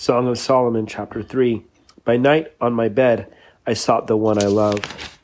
Song of Solomon, chapter 3. By night on my bed, I sought the one I love.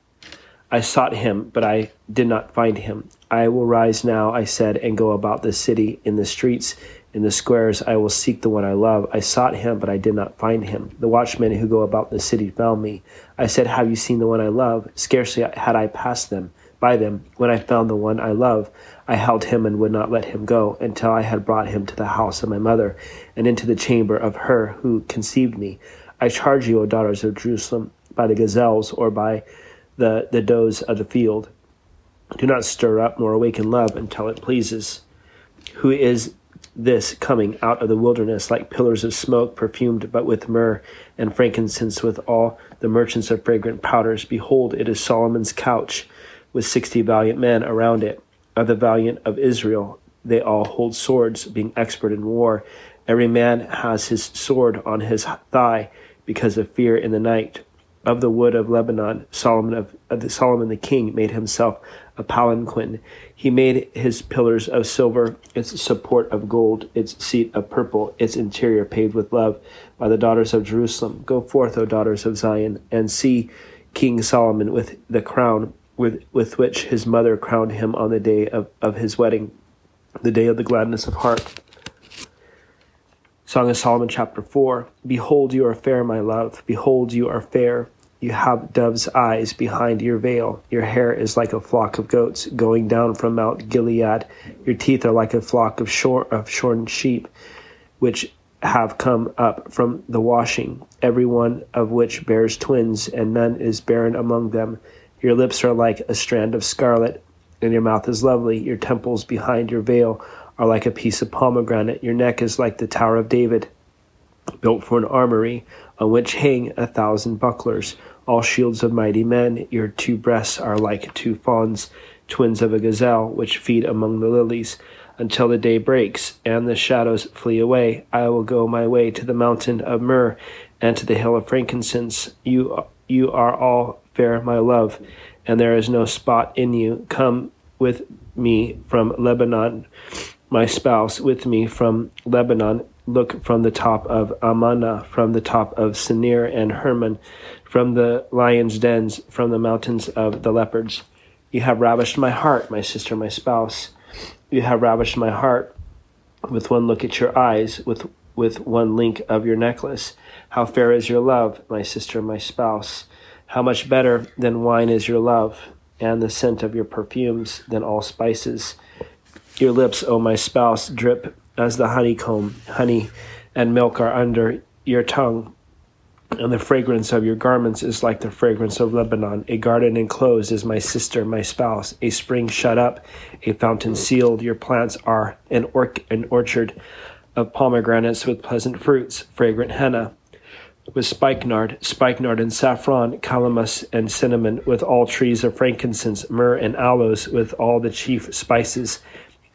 I sought him, but I did not find him. I will rise now, I said, and go about the city, in the streets, in the squares. I will seek the one I love. I sought him, but I did not find him. The watchmen who go about the city found me. I said, Have you seen the one I love? Scarcely had I passed them by them when I found the one I love. I held him and would not let him go until I had brought him to the house of my mother and into the chamber of her who conceived me. I charge you, O daughters of Jerusalem, by the gazelles or by the, the does of the field. Do not stir up nor awaken love until it pleases. Who is this coming out of the wilderness like pillars of smoke, perfumed but with myrrh and frankincense with all the merchants of fragrant powders? Behold, it is Solomon's couch with sixty valiant men around it of the valiant of Israel. They all hold swords, being expert in war. Every man has his sword on his thigh because of fear in the night. Of the wood of Lebanon, Solomon of, of the, Solomon the king made himself a palanquin. He made his pillars of silver, its support of gold, its seat of purple, its interior paved with love by the daughters of Jerusalem. Go forth, O daughters of Zion, and see King Solomon with the crown with, with which his mother crowned him on the day of, of his wedding, the day of the gladness of heart. Song of Solomon, chapter 4 Behold, you are fair, my love. Behold, you are fair. You have dove's eyes behind your veil. Your hair is like a flock of goats going down from Mount Gilead. Your teeth are like a flock of, shor- of shorn sheep, which have come up from the washing, every one of which bears twins, and none is barren among them. Your lips are like a strand of scarlet, and your mouth is lovely. Your temples behind your veil are like a piece of pomegranate. Your neck is like the Tower of David, built for an armory, on which hang a thousand bucklers, all shields of mighty men. Your two breasts are like two fawns, twins of a gazelle, which feed among the lilies. Until the day breaks and the shadows flee away, I will go my way to the mountain of myrrh and to the hill of frankincense. You, you are all fair, my love, and there is no spot in you. Come with me from Lebanon, my spouse, with me from Lebanon. Look from the top of Amana, from the top of Senir and Hermon, from the lions' dens, from the mountains of the leopards. You have ravished my heart, my sister, my spouse. You have ravished my heart with one look at your eyes, with with one link of your necklace. How fair is your love, my sister, my spouse. How much better than wine is your love, and the scent of your perfumes than all spices. Your lips, O my spouse, drip as the honeycomb. Honey and milk are under your tongue, and the fragrance of your garments is like the fragrance of Lebanon. A garden enclosed is my sister, my spouse. A spring shut up, a fountain sealed. Your plants are an, or- an orchard of pomegranates with pleasant fruits, fragrant henna with spikenard, spikenard and saffron, calamus and cinnamon, with all trees of frankincense, myrrh and aloes, with all the chief spices,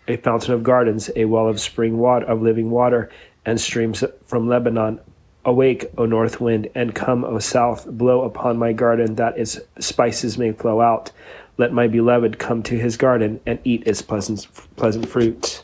a fountain of gardens, a well of spring water of living water, and streams from Lebanon. Awake, O north wind, and come, O south, blow upon my garden, that its spices may flow out. Let my beloved come to his garden and eat its pleasant pleasant fruits.